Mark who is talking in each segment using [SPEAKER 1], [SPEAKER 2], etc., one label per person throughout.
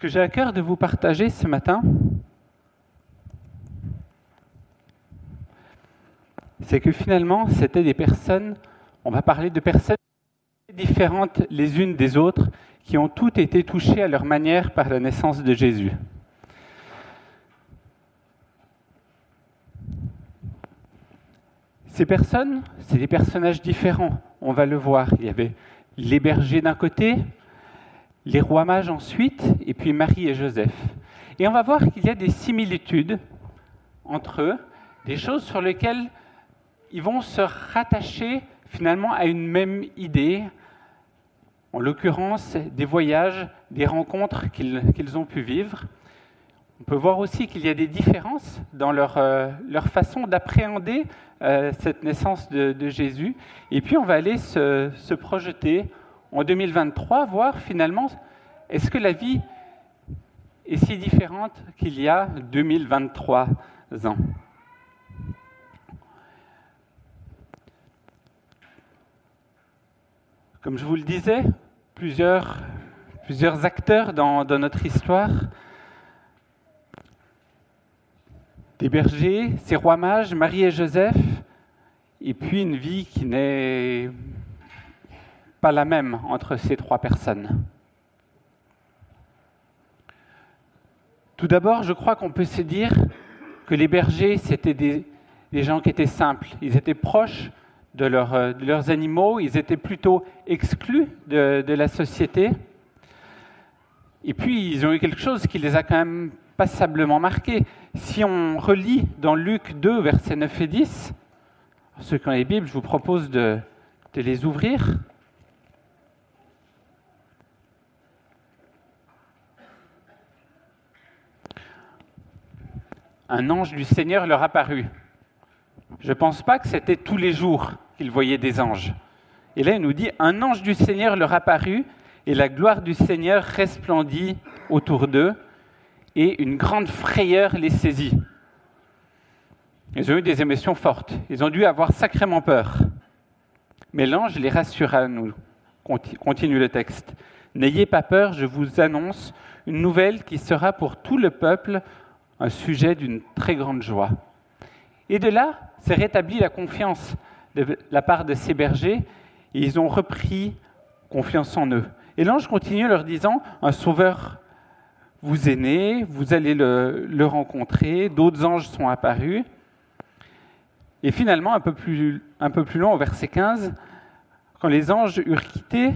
[SPEAKER 1] que j'ai à cœur de vous partager ce matin, c'est que finalement, c'était des personnes, on va parler de personnes différentes les unes des autres, qui ont toutes été touchées à leur manière par la naissance de Jésus. Ces personnes, c'est des personnages différents, on va le voir. Il y avait les bergers d'un côté, les rois mages ensuite, et puis Marie et Joseph. Et on va voir qu'il y a des similitudes entre eux, des choses sur lesquelles ils vont se rattacher finalement à une même idée, en l'occurrence des voyages, des rencontres qu'ils ont pu vivre. On peut voir aussi qu'il y a des différences dans leur, euh, façon d'appréhender euh, cette naissance de, Jésus. Et puis on va aller se projeter en 2023, voir finalement, est-ce que la vie est si différente qu'il y a 2023 ans? Comme je vous le disais, plusieurs, acteurs dans, dans notre histoire. Des bergers, ces rois mages, Marie et Joseph, et puis une vie qui n'est pas la même entre ces trois personnes. Tout d'abord, je crois qu'on peut se dire que les bergers, c'était des, gens qui étaient simples. Ils étaient proches de, de, leurs animaux, ils étaient plutôt exclus de, la société. Et puis, ils ont eu quelque chose qui les a quand même passablement marqués. Si on relit dans Luc 2, versets 9 et 10, ceux qui ont les Bibles, je vous propose de les ouvrir. Un ange du Seigneur leur apparut. Je ne pense pas que c'était tous les jours qu'ils voyaient des anges. Et là, il nous dit, un ange du Seigneur leur apparut, et la gloire du Seigneur resplendit autour d'eux, et une grande frayeur les saisit. Ils ont eu des émotions fortes, ils ont dû avoir sacrément peur. Mais l'ange les rassura, nous, continue le texte. N'ayez pas peur, je vous annonce une nouvelle qui sera pour tout le peuple un sujet d'une très grande joie. Et de là, s'est rétablie la confiance de la part de ces bergers, et ils ont repris confiance en eux. Et l'ange continue leur disant, un sauveur vous est né, vous allez le, rencontrer, d'autres anges sont apparus. Et finalement, un peu, plus, un peu plus loin, au verset 15, quand les anges eurent quitté,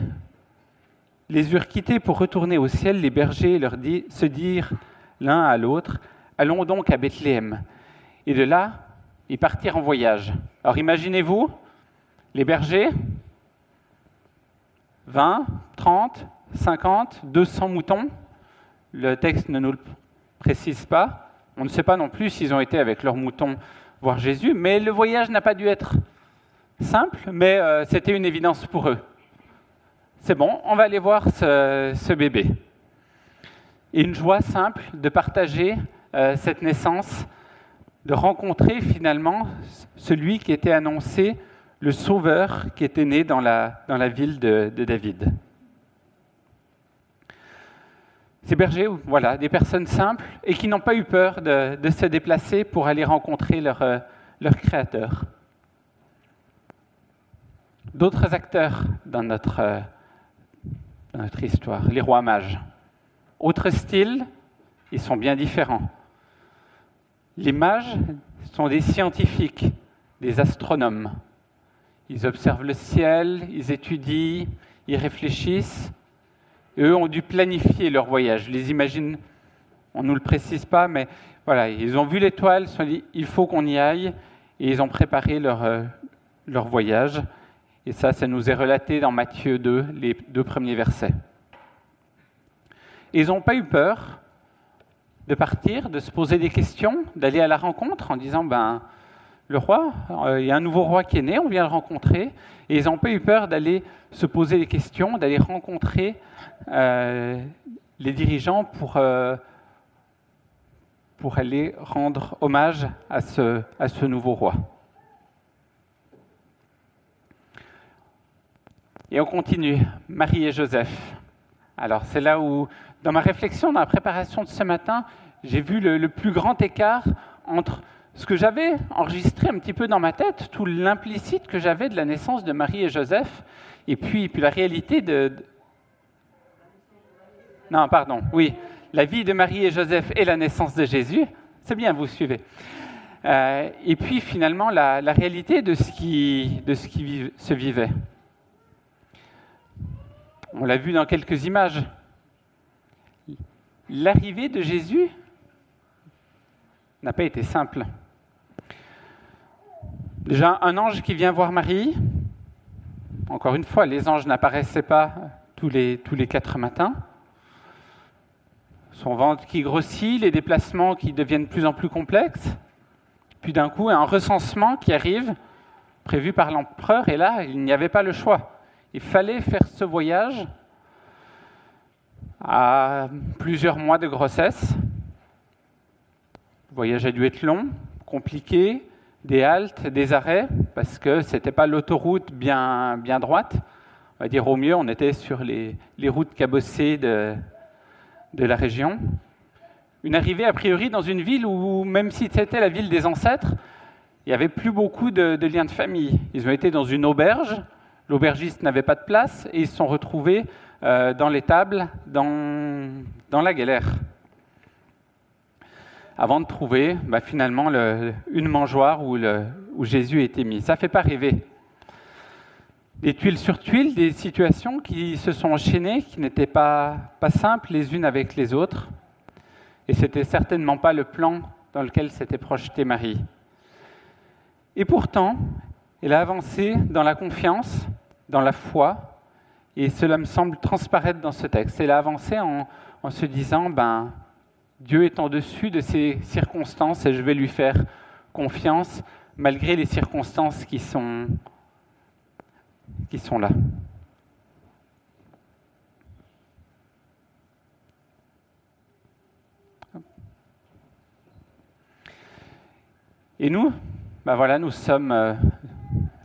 [SPEAKER 1] les eurent quittés pour retourner au ciel, les bergers leur dit, se dirent l'un à l'autre, Allons donc à Bethléem. Et de là, ils partirent en voyage. Alors imaginez-vous, les bergers, 20, 30, 50, 200 moutons. Le texte ne nous le précise pas. On ne sait pas non plus s'ils ont été avec leurs moutons voir Jésus, mais le voyage n'a pas dû être simple, mais euh, c'était une évidence pour eux. C'est bon, on va aller voir ce, ce bébé. Et une joie simple de partager euh, cette naissance, de rencontrer finalement celui qui était annoncé, le Sauveur qui était né dans la, dans la ville de, David. Ces bergers, voilà, des personnes simples et qui n'ont pas eu peur de, de, se déplacer pour aller rencontrer leur, euh, leur Créateur. D'autres acteurs dans notre, euh, dans notre histoire, les rois mages. Autre style, ils sont bien différents. Les mages sont des scientifiques, des astronomes. Ils observent le ciel, ils étudient, ils réfléchissent. Eux ont dû planifier leur voyage. Les on ne nous le précise pas, mais voilà, ils ont vu l'étoile, ils se sont dit, il faut qu'on y aille, et ils ont préparé leur, euh, leur voyage. Et ça, ça nous est relaté dans Matthieu 2, les deux premiers versets. ils n'ont pas eu peur de partir, de se poser des questions, d'aller à la rencontre en disant ben le roi, euh, il y a un nouveau roi qui est né, on vient le rencontrer, et ils n'ont pas eu peur d'aller se poser des questions, d'aller rencontrer euh, les dirigeants pour, euh, pour aller rendre hommage à ce nouveau roi. Et on continue. Marie et Joseph. Alors c'est là où, dans ma réflexion, dans la préparation de ce matin, j'ai vu le, plus grand écart entre ce que j'avais enregistré un petit peu dans ma tête, tout l'implicite que j'avais de la naissance de Marie et Joseph, et puis, puis la réalité de... Non, pardon, oui, la vie de Marie et Joseph et la naissance de Jésus. C'est bien, vous suivez. Euh, et puis finalement la, réalité de ce qui, de ce qui se vivait. On l'a vu dans quelques images. L'arrivée de Jésus n'a pas été simple. Déjà, un ange qui vient voir Marie. Encore une fois, les anges n'apparaissaient pas tous les, quatre matins. Son ventre qui grossit, les déplacements qui deviennent de plus en plus complexes. Puis d'un coup, un recensement qui arrive, prévu par l'empereur, et là, il n'y avait pas le choix. Il fallait faire ce voyage à plusieurs mois de grossesse. Le voyage a dû être long, compliqué, des haltes, des arrêts, parce que ce n'était pas l'autoroute bien, bien droite. On va dire au mieux, on était sur les, les routes cabossées de, de la région une arrivée a priori dans une ville où, même si c'était la ville des ancêtres, il n'y avait plus beaucoup de, liens de famille. Ils ont été dans une auberge, l'aubergiste n'avait pas de place, et ils se sont retrouvés euh, dans l'étable, dans, dans la galère. Avant de trouver bah, finalement une mangeoire où, Jésus était mis. Ça ne fait pas rêver. Des tuiles sur tuiles, des situations qui se sont enchaînées, qui n'étaient pas, pas simples les unes avec les autres. Et c'était certainement pas le plan dans lequel s'était projetée Marie. Et pourtant, elle a avancé dans la confiance, dans la foi, et cela me semble transparaître dans ce texte. Elle a avancé en, se disant, ben, Dieu est en dessus de ces circonstances et je vais lui faire confiance malgré les circonstances qui sont, qui sont là. Et nous, ben voilà, nous sommes euh,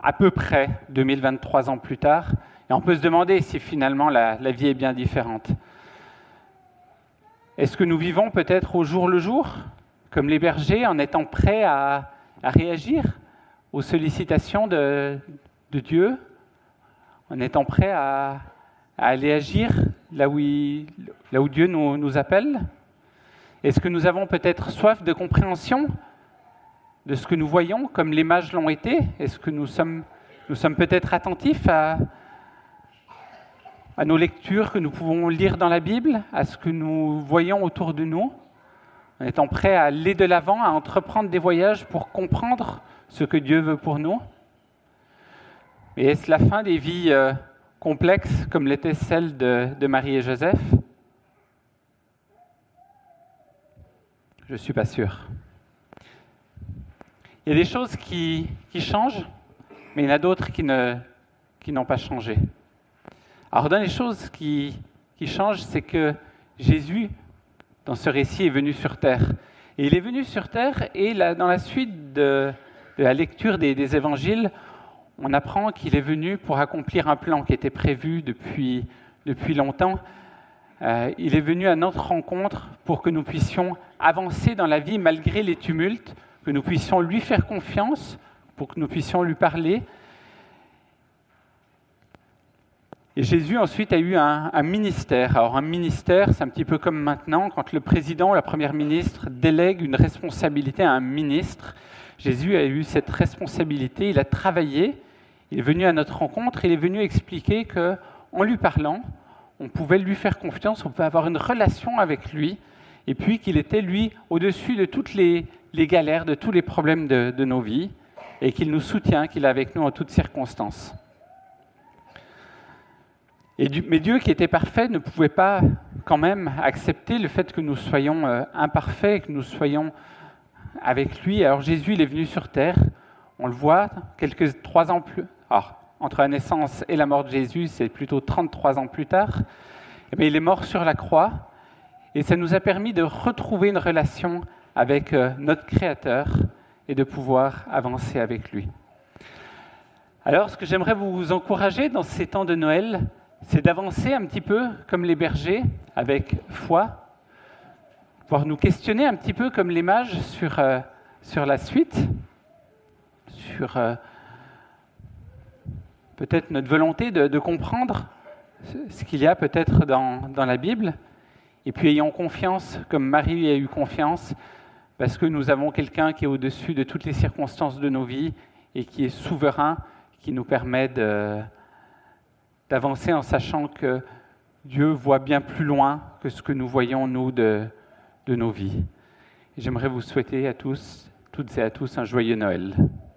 [SPEAKER 1] à peu près 2023 ans plus tard, et on peut se demander si finalement la, vie est bien différente. Est-ce que nous vivons peut-être au jour le jour, comme les bergers, en étant prêts à, réagir aux sollicitations de, Dieu, en étant prêts à, aller agir là où, Dieu nous appelle? Est-ce que nous avons peut-être soif de compréhension de ce que nous voyons, comme les mages l'ont été? Est-ce que nous sommes, nous sommes peut-être attentifs à, nos lectures que nous pouvons lire dans la Bible, à ce que nous voyons autour de nous, en étant prêts à aller de l'avant, à entreprendre des voyages pour comprendre ce que Dieu veut pour nous? Et est-ce la fin des vies euh, complexes comme l'était celle de, de Marie et Joseph? Je ne suis pas sûr. Il y a des choses qui, changent, mais il y en a d'autres qui, n'ont pas changé. Alors, dans les choses qui, changent, c'est que Jésus, dans ce récit, est venu sur terre. Et il est venu sur terre, et dans la suite de, la lecture des, évangiles, on apprend qu'il est venu pour accomplir un plan qui était prévu depuis, longtemps. Euh, il est venu à notre rencontre pour que nous puissions avancer dans la vie malgré les tumultes, que nous puissions lui faire confiance, pour que nous puissions lui parler. Et Jésus ensuite a eu un, ministère. Alors un ministère, c'est un petit peu comme maintenant, quand le président ou la première ministre délègue une responsabilité à un ministre. Jésus a eu cette responsabilité, il a travaillé, il est venu à notre rencontre, il est venu expliquer que, en lui parlant, on pouvait lui faire confiance, on pouvait avoir une relation avec lui, et puis qu'il était, lui, au-dessus de toutes les, les galères, de tous les problèmes de, nos vies, et qu'il nous soutient, qu'il est avec nous en toutes circonstances. mais Dieu, qui était parfait, ne pouvait pas quand même accepter le fait que nous soyons euh, imparfaits, que nous soyons avec lui. Alors Jésus, il est venu sur terre, on le voit, quelques trois ans plus. Alors, entre la naissance et la mort de Jésus, c'est plutôt 33 ans plus tard. Mais il est mort sur la croix, et ça nous a permis de retrouver une relation avec euh, notre Créateur et de pouvoir avancer avec lui. Alors, ce que j'aimerais vous encourager dans ces temps de Noël, c'est d'avancer un petit peu comme les bergers, avec foi, pouvoir nous questionner un petit peu comme les mages sur, euh, sur la suite, sur euh, peut-être notre volonté de, de comprendre ce qu'il y a peut-être dans, dans la Bible, et puis ayons confiance, comme Marie a eu confiance, parce que nous avons quelqu'un qui est au-dessus de toutes les circonstances de nos vies et qui est souverain, qui nous permet d'avancer en sachant que Dieu voit bien plus loin que ce que nous voyons, nous, de nos vies. J'aimerais vous souhaiter à tous, toutes et à tous, un joyeux Noël.